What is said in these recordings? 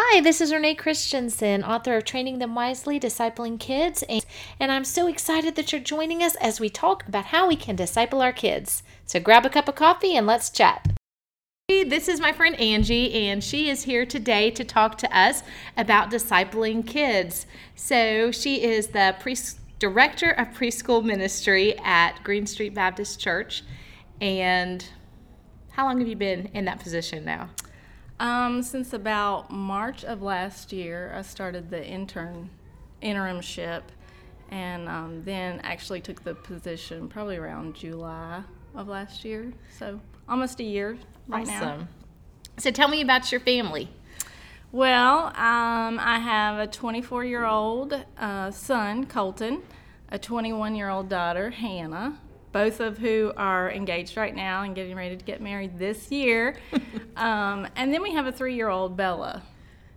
Hi, this is Renee Christensen, author of Training Them Wisely, Discipling Kids, and, I'm so excited that you're joining us as we talk about how we can disciple our kids. So grab a cup of coffee and let's chat. This is my friend Angie, and she is here today to talk to us about discipling kids. So, she is the pre- director of preschool ministry at Green Street Baptist Church. And how long have you been in that position now? Um, since about March of last year, I started the intern interimship, and um, then actually took the position probably around July of last year. So almost a year right now. Awesome. So, tell me about your family. Well, um, I have a 24 year old uh, son, Colton, a 21 year old daughter, Hannah, both of who are engaged right now and getting ready to get married this year. um, and then we have a three year old, Bella.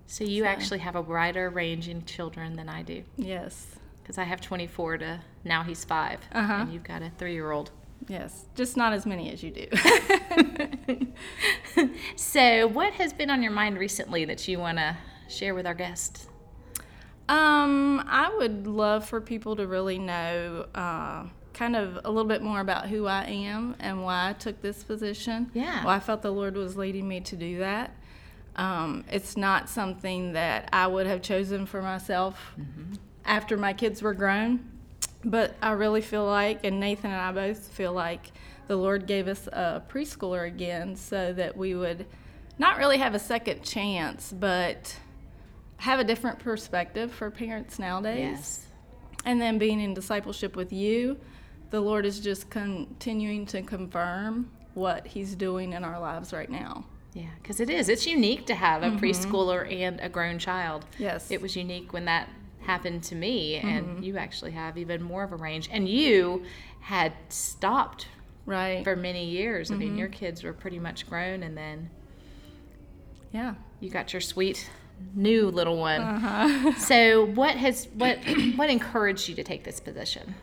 So, you actually have a wider range in children than I do. Yes. Because I have 24 to now he's 5 Uh-huh. And you've got a three year old. Yes, just not as many as you do. So, what has been on your mind recently that you want to share with our guests? um, I would love for people to really know uh, kind of a little bit more about who I am and why I took this position. Yeah. Well, I felt the Lord was leading me to do that. Um, it's not something that I would have chosen for myself after my kids were grown, but I really feel like, and Nathan and I both feel like, the Lord gave us a preschooler again so that we would not really have a second chance, but have a different perspective for parents nowadays. Yes. And then being in discipleship with you, the Lord is just continuing to confirm what He's doing in our lives right now. Yeah, because it is. It's unique to have a mm-hmm. preschooler and a grown child. Yes. It was unique when that happened to me, and mm-hmm. you actually have even more of a range. And you had stopped Right. for many years. I mean, mm-hmm. your kids were pretty much grown, and then yeah. you got your sweet new little one. Uh-huh. So, what has what what encouraged you to take this position?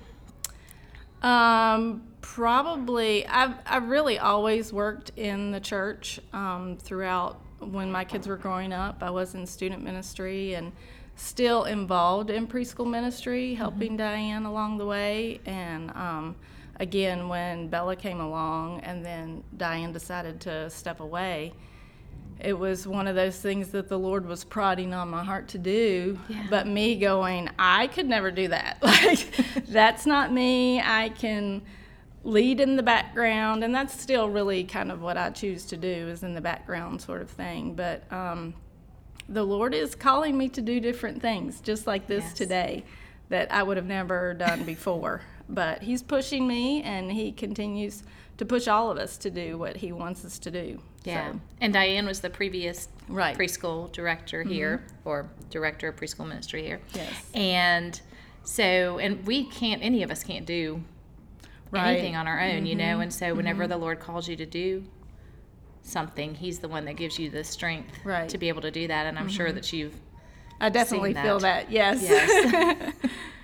Um, probably. I've I've really always worked in the church um, throughout when my kids were growing up. I was in student ministry and still involved in preschool ministry, helping Diane along the way. And um, again, when Bella came along, and then Diane decided to step away. It was one of those things that the Lord was prodding on my heart to do, Yeah. but me going, I could never do that. Like, that's not me. I can lead in the background, and that's still really kind of what I choose to do is in the background sort of thing. But um, the Lord is calling me to do different things, just like this Yes. today, that I would have never done before. But He's pushing me, and He continues to push all of us to do what He wants us to do. Yeah. So, And Diane was the previous Right. preschool director here, or director of preschool ministry here. Yes. And so, and we can't, any of us can't do Right. Mm-hmm. anything on our own, you know? And so, whenever the Lord calls you to do something, He's the one that gives you the strength Right. Mm-hmm. to be able to do that. And I'm sure that you've I definitely Seen feel that. that. Yes. Yes.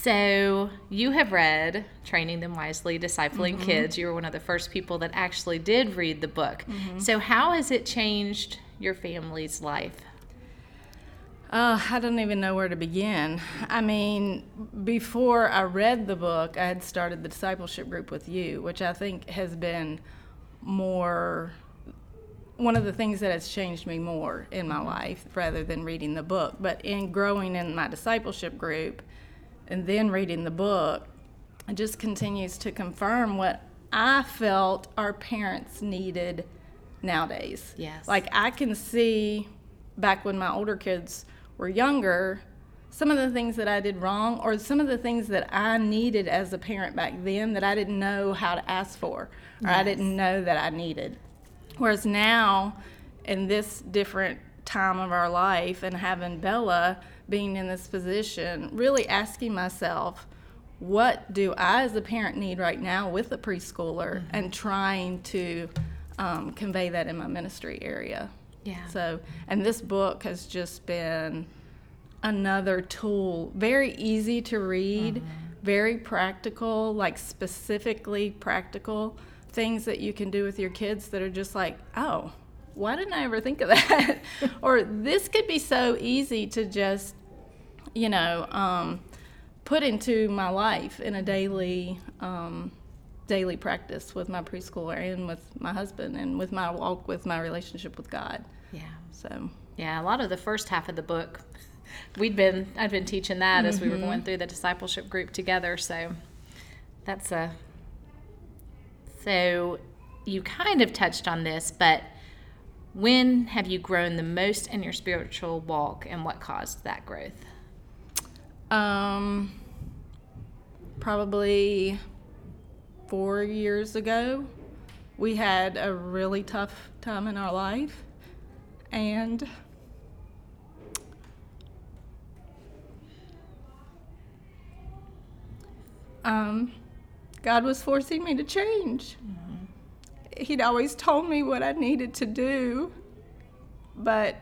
So, you have read Training Them Wisely, Discipling Mm-hmm. Kids. You were one of the first people that actually did read the book. Mm-hmm. So, how has it changed your family's life? Uh, I don't even know where to begin. I mean, before I read the book, I had started the discipleship group with you, which I think has been more one of the things that has changed me more in my life rather than reading the book. But in growing in my discipleship group and then reading the book, it just continues to confirm what I felt our parents needed nowadays. Yes. Like I can see back when my older kids were younger, some of the things that I did wrong or some of the things that I needed as a parent back then that I didn't know how to ask for or I didn't know that I needed. Whereas now, in this different time of our life and having Bella being in this position, really asking myself, what do I as a parent need right now with a preschooler and trying to um, convey that in my ministry area. Yeah. So, and this book has just been another tool, very easy to read, very practical, like specifically practical things that you can do with your kids that are just like, oh, why didn't I ever think of that? or this could be so easy to just, you know, um, put into my life in a daily um, daily practice with my preschooler and with my husband and with my walk with my relationship with God. Yeah. So yeah, a lot of the first half of the book, we'd been I'd been teaching that as we were going through the discipleship group together. So that's a so you kind of touched on this, but when have you grown the most in your spiritual walk and what caused that growth? Um, probably four years ago, we had a really tough time in our life, and um, God was forcing me to change. He'd always told me what I needed to do, but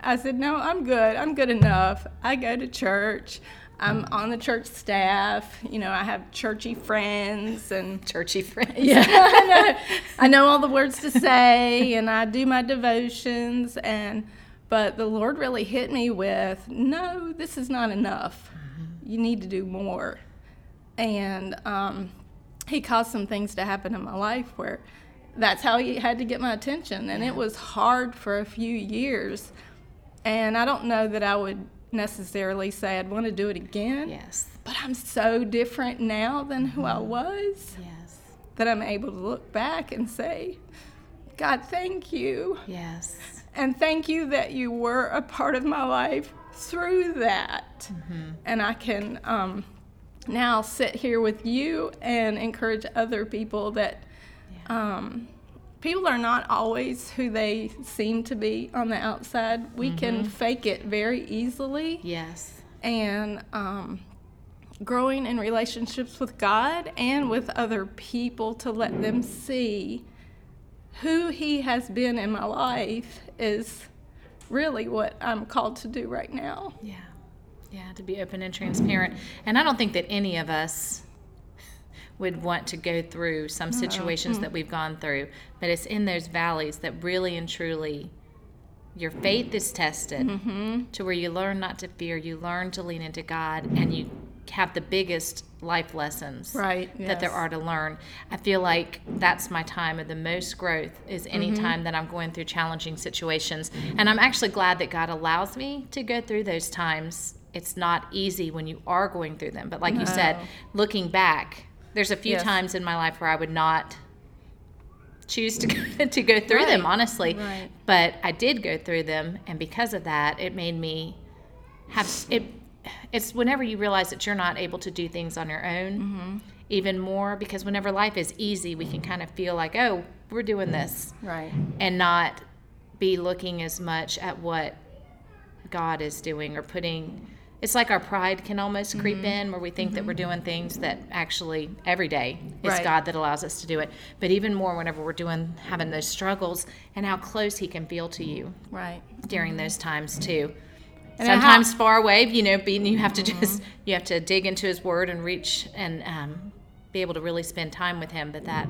I said, No, I'm good. I'm good enough. I go to church. I'm on the church staff. You know, I have churchy friends and Churchy friends. yeah, I know. I know all the words to say, and I do my devotions. And but the Lord really hit me with, no, this is not enough. You need to do more. And um, He caused some things to happen in my life where that's how He had to get my attention, and it was hard for a few years. And I don't know that I would necessarily say I'd want to do it again. Yes. But I'm so different now than who I was Yes. that I'm able to look back and say, God, thank you. Yes. And thank you that you were a part of my life through that. And I can um, now sit here with you and encourage other people that um, people are not always who they seem to be on the outside. We can fake it very easily Yes. and um, growing in relationships with God and with other people to let them see who He has been in my life is really what I'm called to do right now. Yeah. Yeah, to be open and transparent. And I don't think that any of us would want to go through some situations that we've gone through, but it's in those valleys that really and truly your faith is tested to where you learn not to fear, you learn to lean into God, and you have the biggest life lessons Right, that there are to learn. I feel like that's my time of the most growth is any Mm-hmm. time that I'm going through challenging situations. And I'm actually glad that God allows me to go through those times. It's not easy when you are going through them, but like you said, looking back, there's a few Yes. times in my life where I would not choose to go, to go through them honestly right. but I did go through them and because of that it made me have it it's whenever you realize that you're not able to do things on your own Mm-hmm. even more because whenever life is easy we can kind of feel like oh we're doing this Right. and not be looking as much at what God is doing or putting it's like our pride can almost Mm-hmm. creep in where we think that we're doing things that actually every day is Right. God that allows us to do it. But even more whenever we're doing having those struggles and how close he can feel to you Right. during those times too. And how- Sometimes far away, you know, being you have to just you have to dig into his word and reach and um, be able to really spend time with him. But that,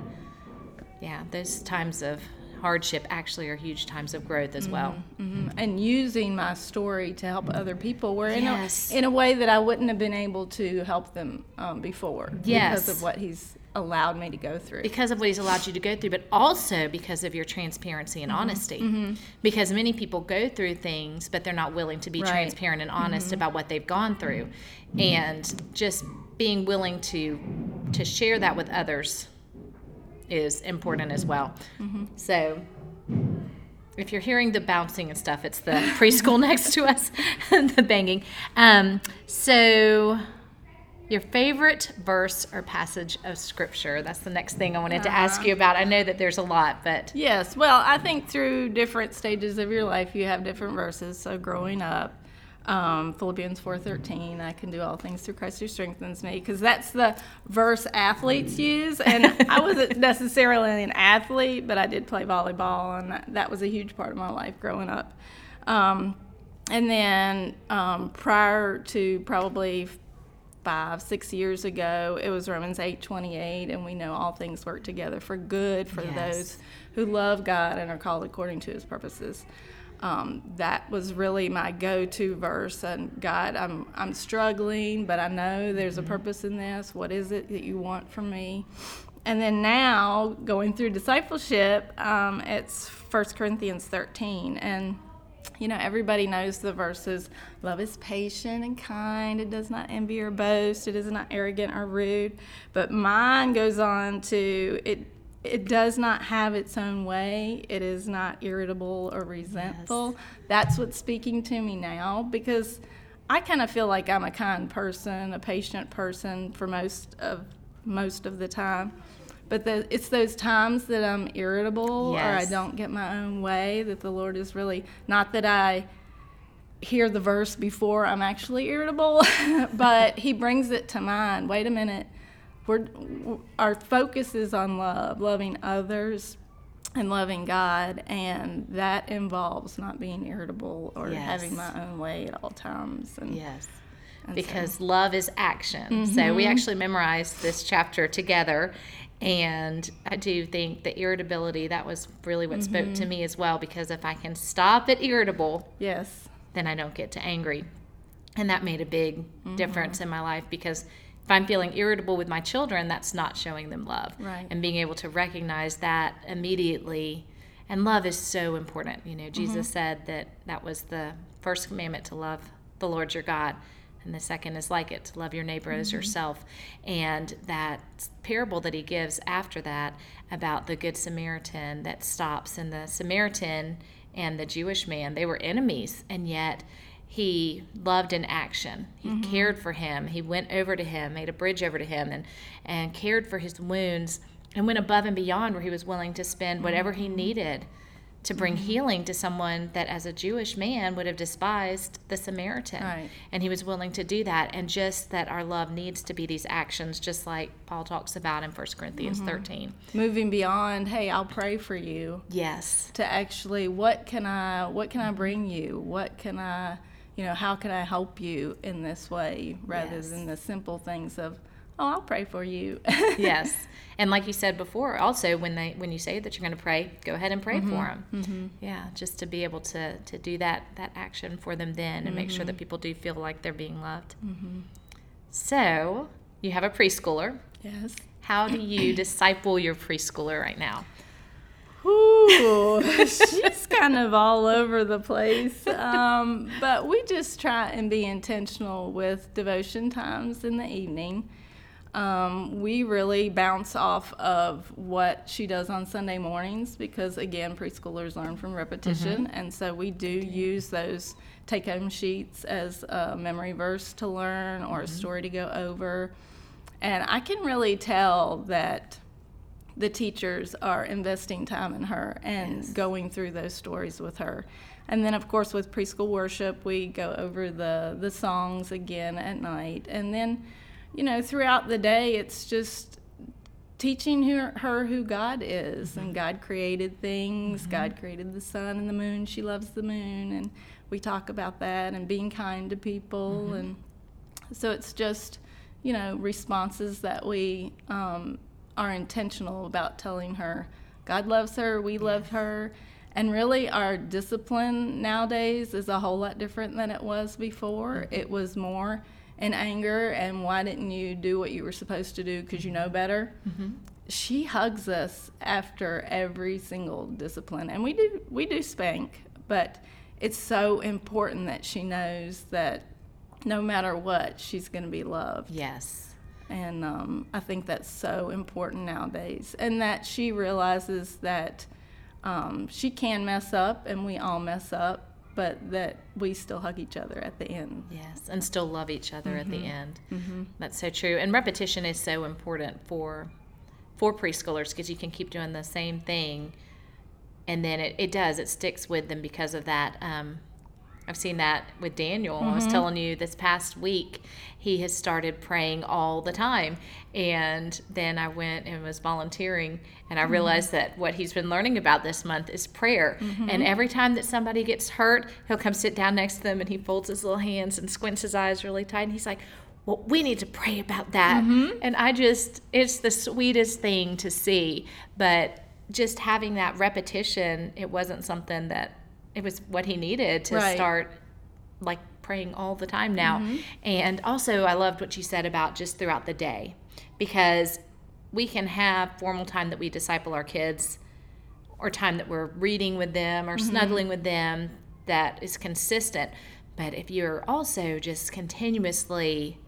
yeah, those times of hardship actually are huge times of growth as well. Mhm. And using my story to help other people, where in, Yes. a, in a way that I wouldn't have been able to help them um, before Yes. because of what He's allowed me to go through. because of what he's allowed you to go through, but also because of your transparency and honesty. Because many people go through things, but they're not willing to be Right. transparent and honest about what they've gone through, and just being willing to to share that with others is important as well. So. If you're hearing the bouncing and stuff, it's the preschool next to us, the banging. Um, so, your favorite verse or passage of scripture? That's the next thing I wanted to ask you about. I know that there's a lot, but Yes, well, I think through different stages of your life, you have different verses. So growing up, um, Philippians four thirteen, I can do all things through Christ who strengthens me, because that's the verse athletes use. And I wasn't necessarily an athlete, but I did play volleyball, and that, was a huge part of my life growing up. Um, and then um, prior to probably five, six years ago, it was Romans eight twenty eight, and we know all things work together for good for Yes. those who love God and are called according to His purposes. Um, that was really my go-to verse. And God, I'm I'm struggling, but I know there's a purpose in this. What is it that you want from me? And then now going through discipleship, um, it's 1 Corinthians 13, and you know, everybody knows the verses love is patient and kind, it does not envy or boast, it is not arrogant or rude. But mine goes on to it it does not have its own way. It is not irritable or resentful. That's what's speaking to me now because I kind of feel like I'm a kind person, a patient person for most of most of the time. But the, it's those times that I'm irritable or I don't get my own way that the Lord is really not that I hear the verse before I'm actually irritable, but He brings it to mind. Wait a minute, we're our focus is on love, loving others, and loving God, and that involves not being irritable or having my own way at all times. And Yes. And so- Because love is action. So we mm-hmm. actually memorized this chapter together. And I do think the irritability, that was really what spoke to mm-hmm. me as well. Because if I can stop at irritable, yes, then I don't get to angry. And that made a big mm-hmm. difference in my life because if I'm feeling irritable with my children, that's not showing them love. Right. And being able to recognize that immediately. And love is so important. You know, Jesus mm-hmm. said that that was the first commandment to love the Lord your God. And the second is like it to love your neighbor as mm-hmm. yourself. And that parable that he gives after that about the Good Samaritan that stops, and the Samaritan and the Jewish man, they were enemies, and yet he loved in action. He mm-hmm. cared for him. He went over to him, made a bridge over to him, and, and cared for his wounds, and went above and beyond where he was willing to spend whatever he mm-hmm. needed to bring mm-hmm. healing to someone that as a Jewish man would have despised the Samaritan. Right. And he was willing to do that. And just that our love needs to be these actions, just like Paul talks about in 1 Corinthians 13. moving beyond. Hey, I'll pray for you. Yes. to actually what can I what can I bring you? What can I you know, how can I help you in this way rather Yes. than the simple things of, oh, I'll pray for you. yes. And like you said before, also when they when you say that you're going to pray, go ahead and pray for mm-hmm. them. Mm-hmm. Yeah, just to be able to to do that that action for them then, and make sure mm-hmm. that people do feel like they're being loved. Mm-hmm. So you have a preschooler. yes. How do you disciple your preschooler right now? Ooh, she's kind of all over the place. Um, but we just try and be intentional with devotion times in the evening. Um, we really bounce off of what she does on Sunday mornings because, again, preschoolers learn from repetition. And so we do use those take home sheets as a memory verse to learn or a story to go over. And I can really tell that the teachers are investing time in her and going through those stories with her. And then, of course, with preschool worship, we go over the, the songs again at night. And then, you know, throughout the day, it's just teaching her, her who God is. And mm-hmm. God created things, mm-hmm. God created the sun and the moon. She loves the moon. And we talk about that and being kind to people. Mm-hmm. And so it's just, you know, responses that we um, are intentional about telling her God loves her, we love her. And really, our discipline nowadays is a whole lot different than it was before. Mm-hmm. It was more in anger and why didn't you do what you were supposed to do because you know better? Mm-hmm. She hugs us after every single discipline, and we do we do spank, but it's so important that she knows that no matter what, she's going to be loved. Yes. And um, I think that's so important nowadays. And that she realizes that um, she can mess up and we all mess up, but that we still hug each other at the end. Yes, and still love each other at the end. That's so true. And repetition is so important for for preschoolers because you can keep doing the same thing, and then it, it does it sticks with them because of that. Um, I've seen that with Daniel. I was mm-hmm. telling you this past week, he has started praying all the time. And then I went and was volunteering, and I mm-hmm. realized that what he's been learning about this month is prayer. Mm-hmm. And every time that somebody gets hurt, he'll come sit down next to them and he folds his little hands and squints his eyes really tight. And he's like, well, we need to pray about that. Mm-hmm. And I just, it's the sweetest thing to see. But just having that repetition, it wasn't something that, it was what he needed to Right. start like praying all the time now. Mm-hmm. And also, I loved what you said about just throughout the day because we can have formal time that we disciple our kids or time that we're reading with them or Mm-hmm. snuggling with them that is consistent. But if you're also just continuously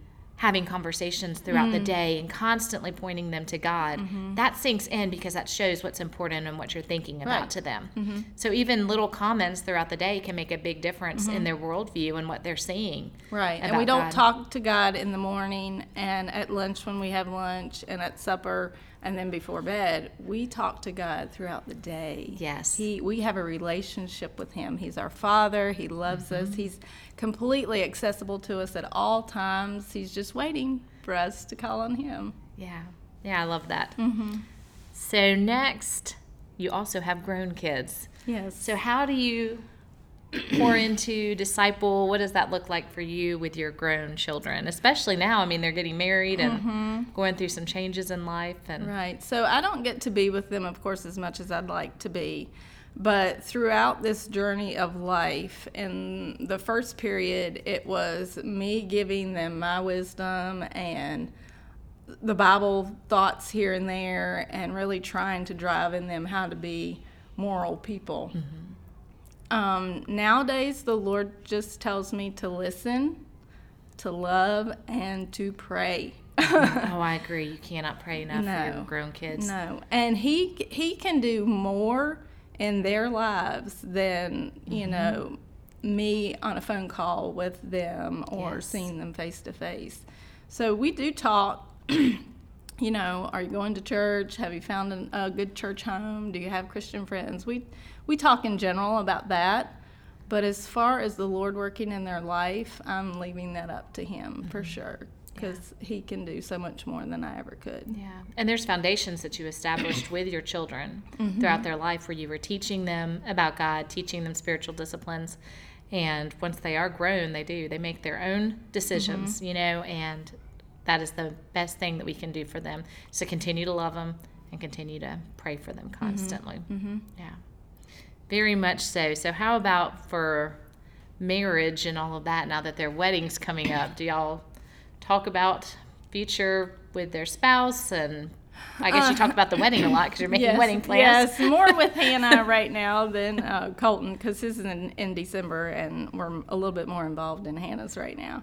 having conversations throughout Mm. the day and constantly pointing them to God, Mm-hmm. that sinks in because that shows what's important and what you're thinking about Right. Mm-hmm. to them. So even little comments throughout the day can make a big difference in their worldview and what they're seeing. Right. And we don't God. talk to God in the morning and at lunch when we have lunch and at supper and then before bed. We talk to God throughout the day. Yes. He we have a relationship with him. He's our father. He loves Mm-hmm. us. He's completely accessible to us at all times. He's just waiting for us to call on him. Yeah. Yeah, I love that. Mm-hmm. So next, you also have grown kids. Yes. So how do you pour into disciple? What does that look like for you with your grown children? Especially now, I mean, they're getting married and mm-hmm. going through some changes in life and Right. So I don't get to be with them, of course, as much as I'd like to be. But throughout this journey of life, in the first period, it was me giving them my wisdom and the Bible thoughts here and there, and really trying to drive in them how to be moral people. Mm-hmm. Um, nowadays, the Lord just tells me to listen, to love, and to pray. oh, I agree. You cannot pray enough for your grown kids. No, and he he can do more in their lives than you Mm-hmm. know me on a phone call with them or Yes. seeing them face to face. So we do talk. you know, are you going to church? Have you found an, a good church home? Do you have Christian friends? We we talk in general about that. But as far as the Lord working in their life, I'm leaving that up to Him Mm-hmm. for sure, because He can do so much more than I ever could. Yeah. And there's foundations that you established with your children Mm-hmm. throughout their life where you were teaching them about God, teaching them spiritual disciplines. And once they are grown, they do. They make their own decisions, Mm-hmm. you know, and that is the best thing that we can do for them. is to continue to love them and continue to pray for them Mm-hmm. constantly. Yeah. Very much so. So, how about for marriage and all of that now that their wedding's coming up? Do y'all talk about future with their spouse? And I guess you talk about the wedding a lot because you're making wedding plans. Yes, more with Hannah right now than uh, Colton because his is in, in December and we're a little bit more involved in Hannah's right now.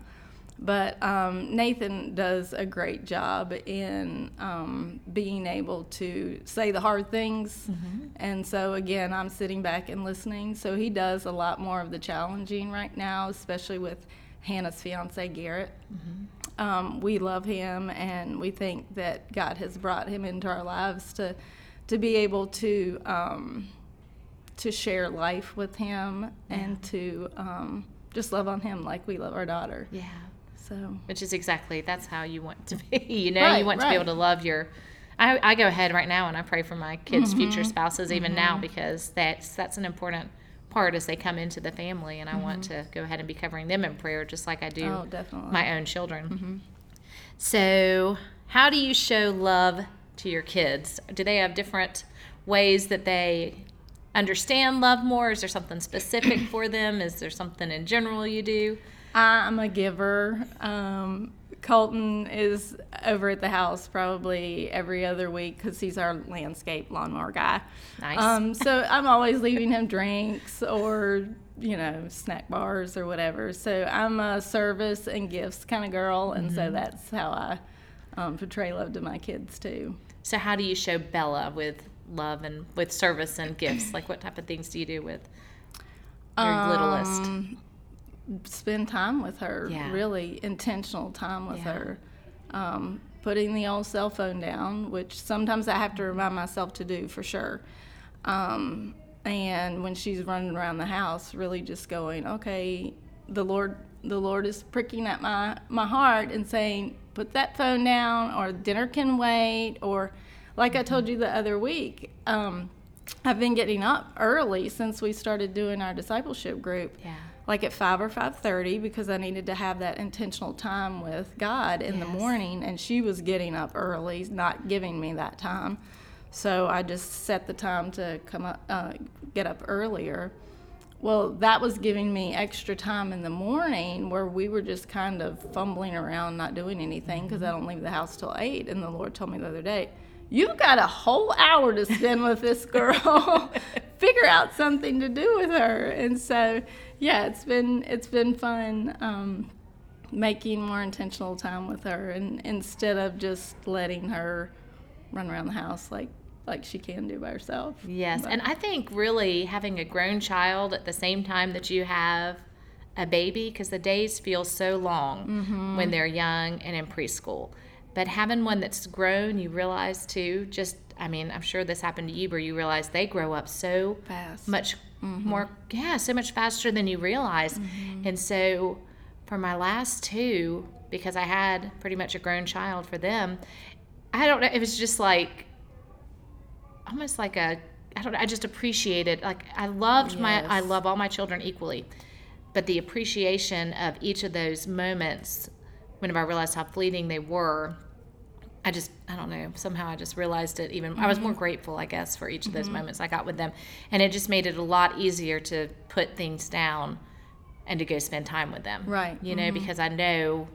But um, Nathan does a great job in um, being able to say the hard things. And so, again, I'm sitting back and listening. So, he does a lot more of the challenging right now, especially with Hannah's fiance, Garrett. Um, we love him, and we think that God has brought him into our lives to to be able to um, to share life with him and to um, just love on him like we love our daughter. Yeah. So Which is exactly, that's how you want to be. You know, you Right, want to be able to love your. I, I go ahead right now and I pray for my kids' Mm-hmm. future spouses even now because that's that's an important part as they come into the family and I want to go ahead and be covering them in prayer just like I do Mm-hmm. oh, my own children. So, how do you show love to your kids? Do they have different ways that they understand love more? Is there something specific for them? Is there something in general you do? I'm a giver. Um, Colton is over at the house probably every other week because he's our landscape lawnmower guy. Nice. Um, so I'm always leaving him drinks or you know snack bars or whatever. So I'm a service and gifts kind of girl, and so that's how I um, portray love to my kids too. So, how do you show Bella with love and with service and gifts? Like, what type of things do you do with your littlest? Spend time with her, Yeah. really intentional time with Yeah. her. Um, putting the old cell phone down, which sometimes I have to remind myself to do for sure. Um, and when she's running around the house, really just going, okay, the Lord, the Lord is pricking at my my heart and saying, put that phone down, or dinner can wait, or like I told you the other week. Um, I've been getting up early since we started doing our discipleship group Yeah. Like at 5 or 5.30 because i needed to have that intentional time with god in the morning and she was getting up early not giving me that time. So i just set the time to come up uh, get up earlier. Well that was giving me extra time in the morning where we were just kind of fumbling around not doing anything because i don't leave the house till 8 and the lord told me the other day you've got a whole hour to spend with this girl figure out something to do with her and so yeah it's been it's been fun um, making more intentional time with her and instead of just letting her run around the house like like she can do by herself Yes, But- and I think really having a grown child at the same time that you have a baby, because the days feel so long Mm-hmm. when they're young and in preschool. But having one that's grown, you realize too, just, I mean, I'm sure this happened to you, where you realize they grow up so Fast. much mm-hmm. more, yeah, so much faster than you realize. Mm-hmm. And so for my last two, because I had pretty much a grown child for them, I don't know, it was just like, almost like a I don't know, I just appreciated like I loved my I love all my children equally. But the appreciation of each of those moments whenever I realized how fleeting they were, I just I don't know, somehow I just realized it even I was more mm-hmm. grateful, I guess, for each of those mm-hmm. moments I got with them. And it just made it a lot easier to put things down and to go spend time with them. Right. You know, mm-hmm. because I know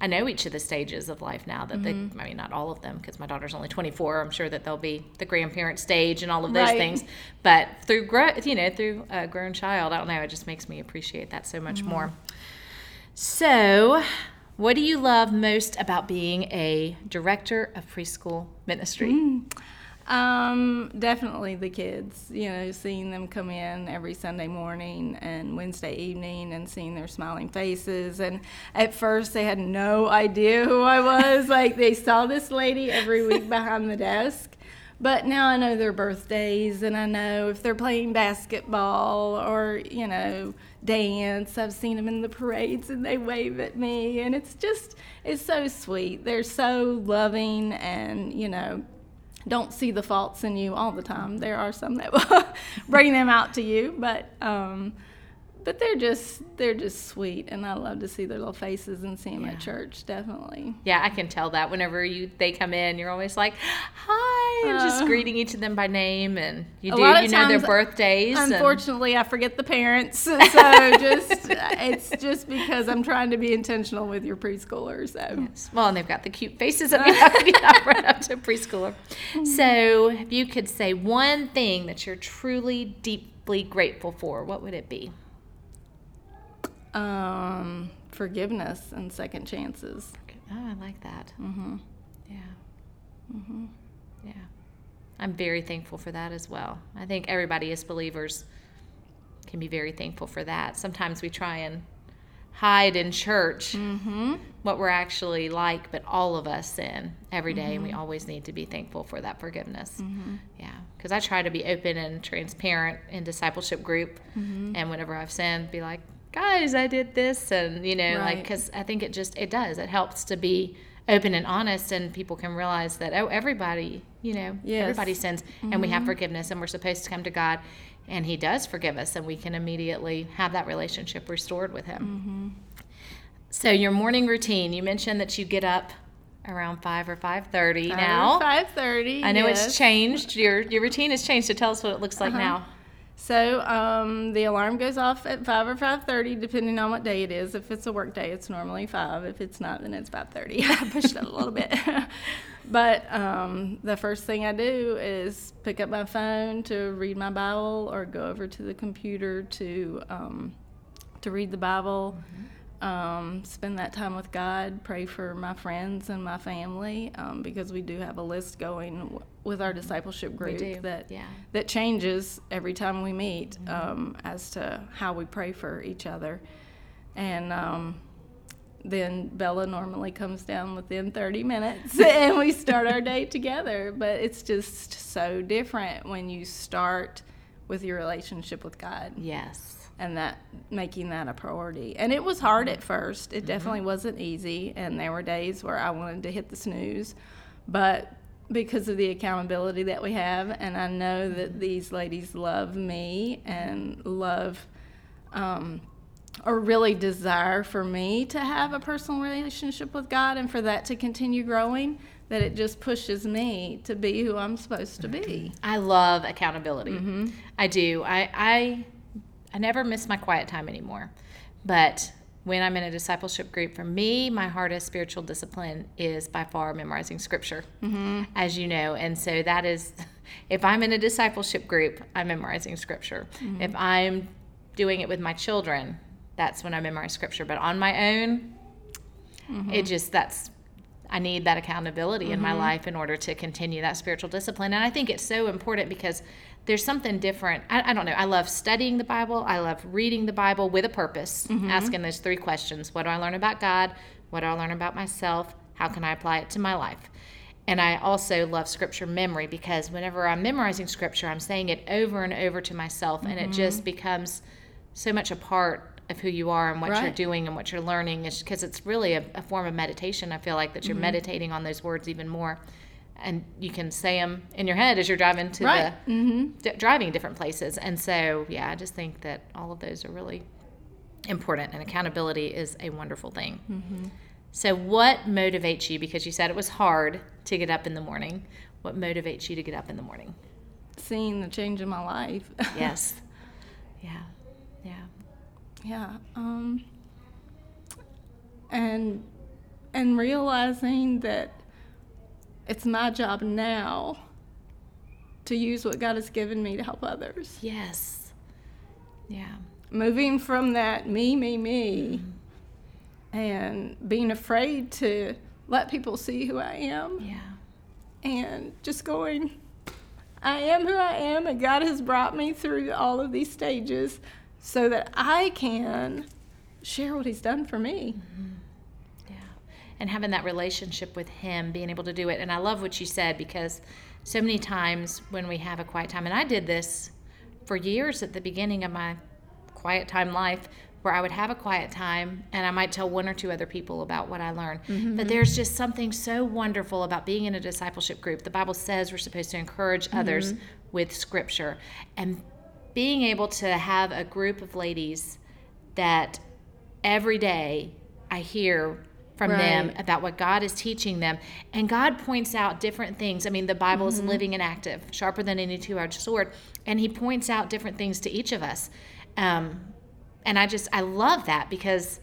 I know each of the stages of life now that they, I mean, not all of them because my daughter's only 24. I'm sure that they'll be the grandparent stage and all of those Right. things. But through growth, you know, through a grown child, I don't know, it just makes me appreciate that so much more. So, what do you love most about being a director of preschool ministry? Um, definitely the kids. You know, seeing them come in every Sunday morning and Wednesday evening, and seeing their smiling faces. And at first, they had no idea who I was. like they saw this lady every week behind the desk. But now I know their birthdays, and I know if they're playing basketball or you know dance. I've seen them in the parades, and they wave at me, and it's just it's so sweet. They're so loving, and you know don't see the faults in you all the time. There are some that will bring them out to you, but um, but they're just they're just sweet, and I love to see their little faces and see them Yeah. at church. Definitely. Yeah, I can tell that whenever you they come in, you're always like, "Hi," and just Uh, greeting each of them by name, and you do you know their birthdays. and- Unfortunately, I forget the parents, so just it's just because I'm trying to be intentional with your preschooler. So Well, and they've got the cute faces that we have to get right up to preschooler. So, if you could say one thing that you're truly, deeply grateful for, what would it be? Um, forgiveness and second chances. Oh, I like that. Mm-hmm. Yeah. Mm-hmm. Yeah. I'm very thankful for that as well. I think everybody as believers can be very thankful for that. Sometimes we try and hide in church hmm what we're actually like, but all of us sin every day, and we always need to be thankful for that forgiveness. Yeah, because I try to be open and transparent in discipleship group, and whenever I've sinned, be like, guys, I did this, and you know, like, because I think it just it does it helps to be open and honest, and people can realize that oh, everybody, you know, Yes. everybody sins, and we have forgiveness, and we're supposed to come to God. And he does forgive us, and we can immediately have that relationship restored with him. So your morning routine, you mentioned that you get up around five or five thirty now. five thirty. I know it's changed. Your your routine has changed. So tell us what it looks like Uh-huh. now. So um, the alarm goes off at five or five thirty, depending on what day it is. If it's a work day, it's normally five. If it's not, then it's five thirty. I pushed it a little bit. but um, the first thing I do is pick up my phone to read my Bible, or go over to the computer to um, to read the Bible. Um, spend that time with God, pray for my friends and my family, um, because we do have a list going w- with our discipleship group that yeah. that changes every time we meet um, as to how we pray for each other. And um, then Bella normally comes down within 30 minutes and we start our day together. But it's just so different when you start with your relationship with God Yes. And that making that a priority. And it was hard at first. It mm-hmm. definitely wasn't easy, and there were days where I wanted to hit the snooze, but because of the accountability that we have, and I know that mm-hmm. these ladies love me and love um, or really desire for me to have a personal relationship with God and for that to continue growing that it just pushes me to be who I'm supposed to be. Mm-hmm. I love accountability. I do. I, I I never miss my quiet time anymore. But when I'm in a discipleship group, for me, my hardest spiritual discipline is by far memorizing scripture, mm-hmm. as you know. And so that is, if I'm in a discipleship group, I'm memorizing scripture. Mm-hmm. If I'm doing it with my children, that's when I memorize scripture. But on my own, mm-hmm. it just, that's, I need that accountability in my life in order to continue that spiritual discipline. And I think it's so important because there's something different. I, I don't know. I love studying the Bible. I love reading the Bible with a purpose, asking those three questions What do I learn about God? What do I learn about myself? How can I apply it to my life? And I also love scripture memory because whenever I'm memorizing scripture, I'm saying it over and over to myself, and it just becomes so much a part of who you are and what you're doing and what you're learning because it's really a, a form of meditation. I feel like that you're Mm-hmm. meditating on those words even more, and you can say them in your head as you're driving to Right. Mm-hmm. the d- driving different places. And so, yeah, I just think that all of those are really important, and accountability is a wonderful thing. Mm-hmm. So, what motivates you? Because you said it was hard to get up in the morning. What motivates you to get up in the morning? Seeing the change in my life. Yes. yeah. Yeah. Yeah. Um, and and realizing that it's my job now to use what God has given me to help others. Yes. Yeah. Moving from that me, me, me, mm-hmm. and being afraid to let people see who I am, Yeah. and just going, I am who I am, and God has brought me through all of these stages so that I can share what He's done for me. Yeah. And having that relationship with Him, being able to do it. And I love what you said because so many times when we have a quiet time, and I did this for years at the beginning of my quiet time life, where I would have a quiet time and I might tell one or two other people about what I learned. Mm-hmm. But there's just something so wonderful about being in a discipleship group. The Bible says we're supposed to encourage mm-hmm. others with scripture. And being able to have a group of ladies that every day I hear from them about what God is teaching them. And God points out different things. I mean, the Bible is living and active, sharper than any two edged sword. And He points out different things to each of us. Um, and I just, I love that because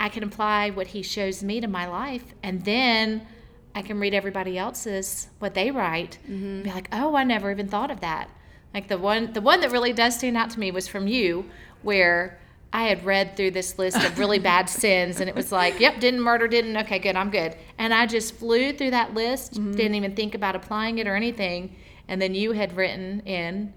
I can apply what He shows me to my life. And then I can read everybody else's, what they write, and be like, oh, I never even thought of that. Like the one, the one that really does stand out to me was from you, where I had read through this list of really bad sins, and it was like, yep, didn't murder, didn't, okay, good, I'm good. And I just flew through that list, mm-hmm. didn't even think about applying it or anything. And then you had written in,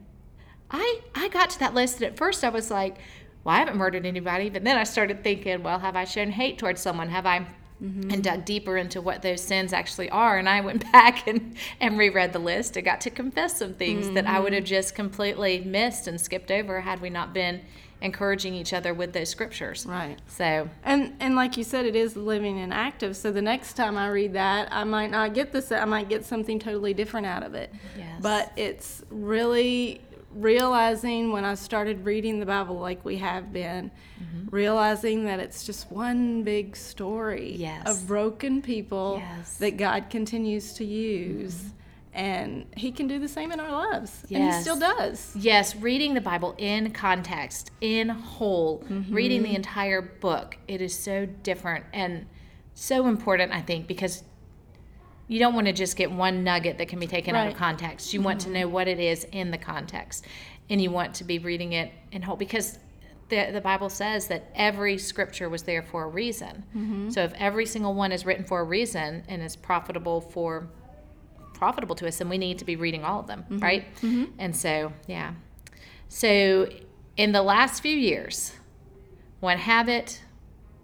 I, I got to that list, and at first I was like, well, I haven't murdered anybody. But then I started thinking, well, have I shown hate towards someone? Have I mm-hmm. and dug deeper into what those sins actually are. And I went back and, and reread the list. I got to confess some things that I would mm. have just completely missed and skipped over had we not been encouraging each other with those scriptures. Right. So, And and like you said, it is living and active. So the next time I read that, I might not get this. I might get something totally different out of it. Yes. But it's really realizing when I started reading the Bible like we have been, mm-hmm. realizing that it's just one big story Yes. of broken people Yes. that God continues to mm-hmm. use. And he can do the same in our lives. And he still does. yes, reading the Bible in context, in whole, mm-hmm. reading the entire book, it is so different and so important, I think, because you don't want to just get one nugget that can be taken out of context. You want to mm-hmm. know what it is in the context, and you want to be reading it in whole because the the Bible says that every scripture was there for a reason. Mm-hmm. So if every single one is written for a reason and is profitable for profitable to us, then we need to be reading all of them, mm-hmm. right? Mm-hmm. And so, yeah. So in the last few years, one habit,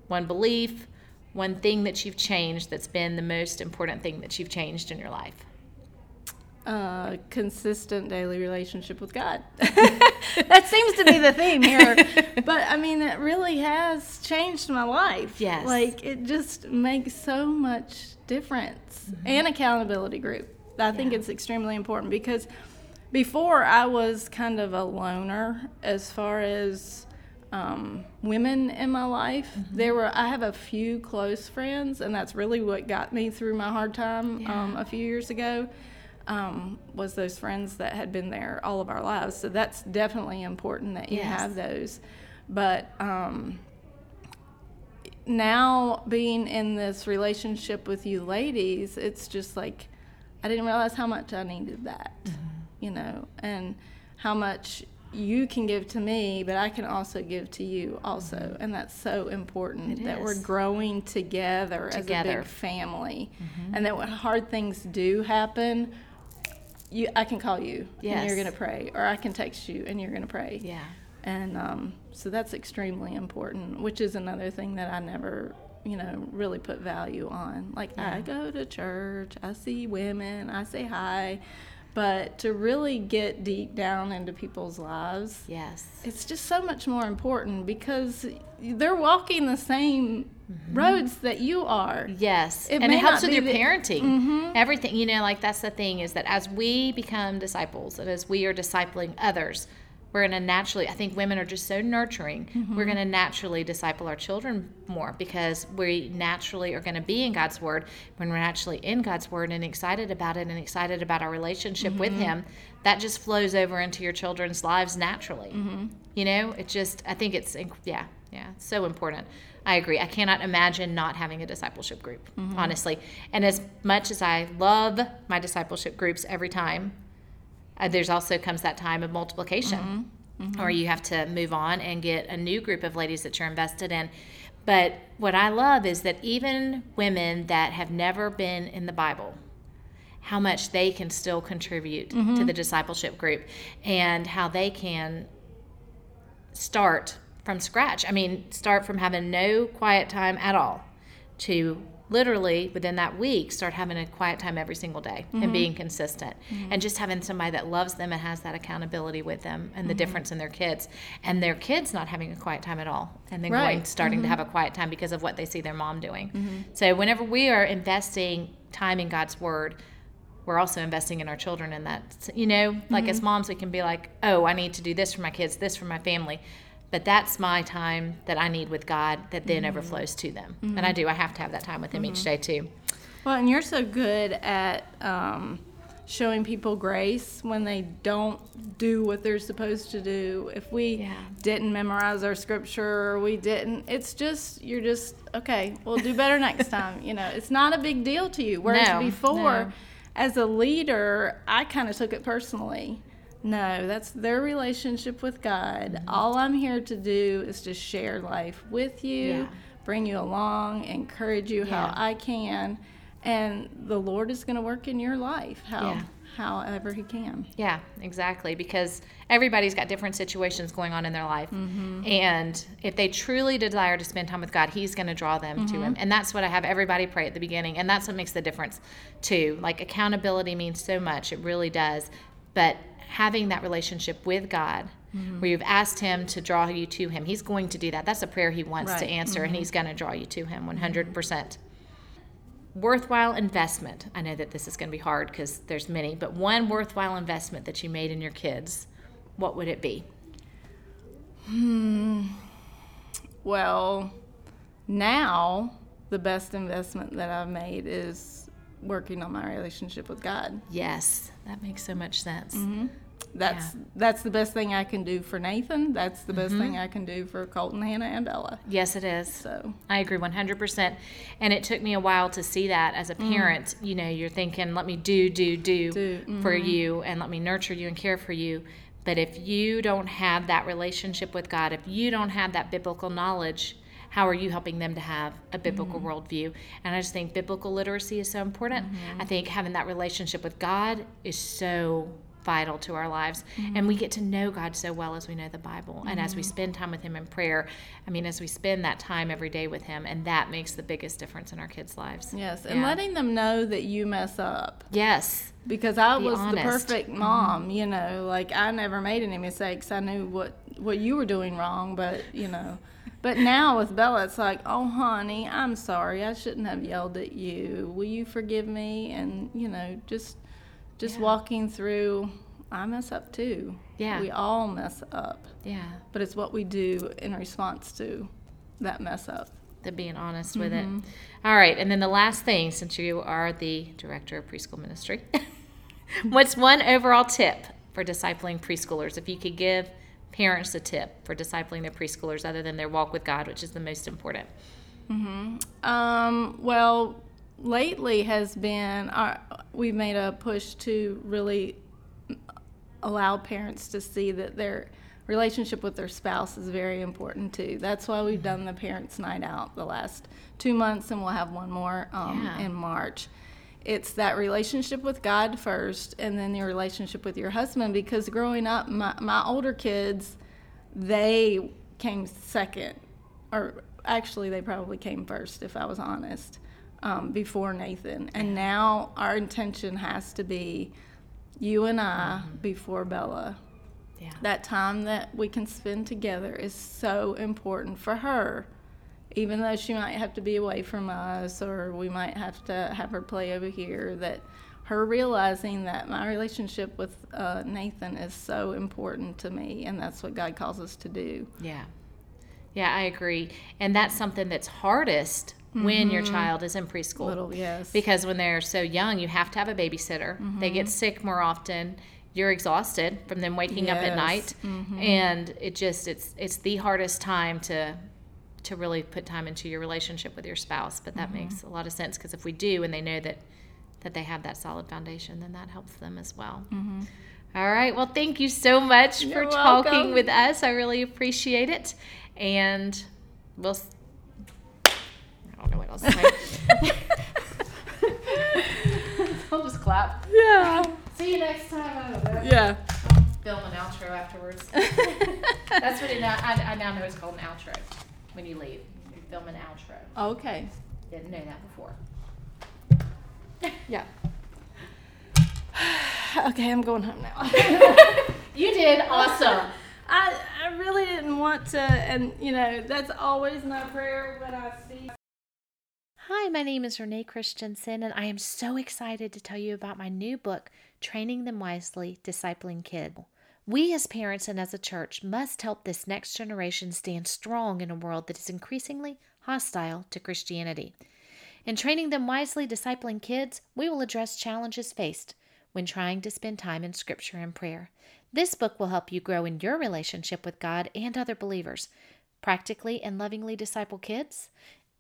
one belief, one thing that you've changed that's been the most important thing that you've changed in your life? uh, consistent daily relationship with God. that seems to be the theme here. But I mean, it really has changed my life. Yes. Like, it just makes so much difference. Mm-hmm. And accountability group. I think Yeah. it's extremely important because before I was kind of a loner as far as um, women in my life. There were I have a few close friends, and that's really what got me through my hard time um, a few years ago. Um, was those friends that had been there all of our lives. So that's definitely important that you Yes. have those. But um, now being in this relationship with you ladies, it's just like I didn't realize how much I needed that, Mm-hmm. you know, and how much you can give to me, but I can also give to you also, and that's so important Mm-hmm. It that we're growing together, as a Together. Mm-hmm. big family, and that when hard things do happen. You, I can call you and you're gonna pray, or I can text you and you're gonna pray. Yeah. And um, so that's extremely important, which is another thing that I never, you know, really put value on. Like, I go to church, I see women, I say hi, but to really get deep down into people's lives, Yes. it's just so much more important because they're walking the same roads that you are. Yes, It and it helps with your the- parenting. Mhm. Everything, you know, like that's the thing is that as we become disciples and as we are discipling others, we're going to naturally, I think women are just so nurturing. Mm-hmm. We're going to naturally disciple our children more because we naturally are going to be in God's Word. When we're naturally in God's Word and excited about it and excited about our relationship with Mm-hmm. Him, that just flows over into your children's lives naturally. Mm-hmm. You know, it just, I think it's, yeah, yeah, so important. I agree. I cannot imagine not having a discipleship group, honestly. And as much as I love my discipleship groups every time, uh, there's also comes that time of multiplication mm-hmm. mm-hmm. or you have to move on and get a new group of ladies that you're invested in. But what I love is that even women that have never been in the Bible, how much they can still contribute to mm-hmm. the discipleship group and how they can start from scratch. I mean, start from having no quiet time at all to literally within that week start having a quiet time every single day and mm-hmm. being consistent. Mm-hmm. And just having somebody that loves them and has that accountability with them and the mm-hmm. difference in their kids and their kids not having a quiet time at all and then going Right. starting to have a quiet time because of what they see their mom doing. So whenever we are investing time in God's word, we're also investing in our children and that you know like as moms we can be like oh i need to do this for my kids this for my family but that's my time that i need with god that then overflows mm. to them mm-hmm. and i do i have to have that time with him each mm-hmm. day too Well, and you're so good at um, showing people grace when they don't do what they're supposed to do. If we Yeah. didn't memorize our scripture or we didn't, it's just, you're just, okay, we'll do better next time. You know, it's not a big deal to you. Whereas No, before, no. as a leader, I kind of took it personally. No, that's their relationship with God. Mm-hmm. All I'm here to do is to share life with you, Yeah. bring you along, encourage you Yeah. how I can, and the Lord is going to work in your life how Yeah. however He can. yeah exactly because everybody's got different situations going on in their life and if they truly desire to spend time with god he's going to draw them to him and that's what i have everybody pray at the beginning and that's what makes the difference too like accountability means so much it really does but having that relationship with god mm-hmm. where you've asked him to draw you to him he's going to do that. That's a prayer he wants to Right. answer and mm-hmm. he's going to draw you to him mm-hmm. 100% worthwhile investment. I know that this is going to be hard because there's many but one worthwhile investment that you made in your kids what would it be? Hmm. Well, now the best investment that I've made is working on my relationship with God. yes that makes so much sense mm-hmm. That's that's the best thing I can do for Nathan. That's the best Mm-hmm. thing I can do for Colton, Hannah, and Bella. yes it is So I agree 100%. And it took me a while to see that as a mm. parent. You know, you're thinking, let me do, do, do, Do, for mm-hmm. you and let me nurture you and care for you. But if you don't have that relationship with God, if you don't have that biblical knowledge, how are you helping them to have a biblical mm-hmm. worldview? And I just think biblical literacy is so important. Mm-hmm. I think having that relationship with God is so vital to our lives. Mm-hmm. And we get to know God so well as we know the Bible. And as we spend time with Him in prayer, I mean, as we spend that time every day with Him, and that makes the biggest difference in our kids' lives. yes, and Yeah. letting them know that you mess up. Yes. because I Be was the honest. Mm-hmm. perfect mom, you know, like I never made any mistakes. I knew what what you were doing wrong, but you know, but now with Bella, it's like, oh honey, I'm sorry, I shouldn't have yelled at you. Will you forgive me? And you know, just just Yeah. walking through I mess up too. Yeah. We all mess up. Yeah. But it's what we do in response to that mess up. The being honest with it. Mm-hmm. All right. And then the last thing, since you are the director of preschool ministry, what's one overall tip for discipling preschoolers? If you could give parents a tip for discipling their preschoolers other than their walk with God, which is the most important. Um, well, lately has been our, we've made a push to really allow parents to see that their relationship with their spouse is very important too. That's why we've done the parents' night out the last two months, and we'll have one more um, Yeah. in March. It's that relationship with God first, and then your relationship with your husband. Because growing up, my, my older kids, they came second, or actually, they probably came first, if I was honest, um, before Nathan. And now our intention has to be you and I before Bella. Yeah. That time that we can spend together is so important for her. Even though she might have to be away from us, or we might have to have her play over here, that her realizing that my relationship with uh, Nathan is so important to me, and that's what God calls us to do. Yeah. Yeah, I agree. And that's something that's hardest when your mm-hmm. child is in preschool. Little, yes. Because when they're so young, you have to have a babysitter. They get mm-hmm. sick more often. You're exhausted from them waking up at Yes. night, mm-hmm. and it just it's it's the hardest time to to really put time into your relationship with your spouse. But that mm-hmm. makes a lot of sense because if we do, and they know that that they have that solid foundation, then that helps them as well. Mm-hmm. All right. Well, thank you so much for You're talking welcome. with us. I really appreciate it, and we'll. I don't know what else to say. I'll just clap. yeah. See you next time. I don't know. Yeah. Film an outro afterwards. That's what it now. I, I now know it's called an outro. When you leave, you film an outro. Oh, okay. Didn't know that before. Yeah. okay, I'm going home now. You did awesome. I, I really didn't want to, and you know, that's always my prayer when I see. Hi, my name is Renee Christensen, and I am so excited to tell you about my new book, Training Them Wisely Discipling Kids. We, as parents and as a church, must help this next generation stand strong in a world that is increasingly hostile to Christianity. In Training Them Wisely Discipling Kids, we will address challenges faced when trying to spend time in Scripture and prayer. This book will help you grow in your relationship with God and other believers, practically and lovingly disciple kids,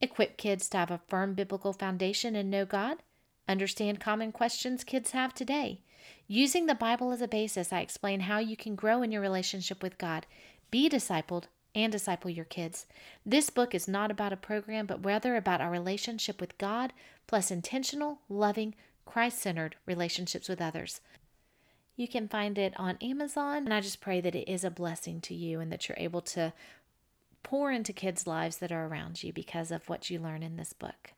equip kids to have a firm biblical foundation and know God, understand common questions kids have today. Using the Bible as a basis, I explain how you can grow in your relationship with God, be discipled, and disciple your kids. This book is not about a program, but rather about our relationship with God, plus intentional, loving, Christ centered relationships with others. You can find it on Amazon, and I just pray that it is a blessing to you and that you're able to pour into kids' lives that are around you because of what you learn in this book.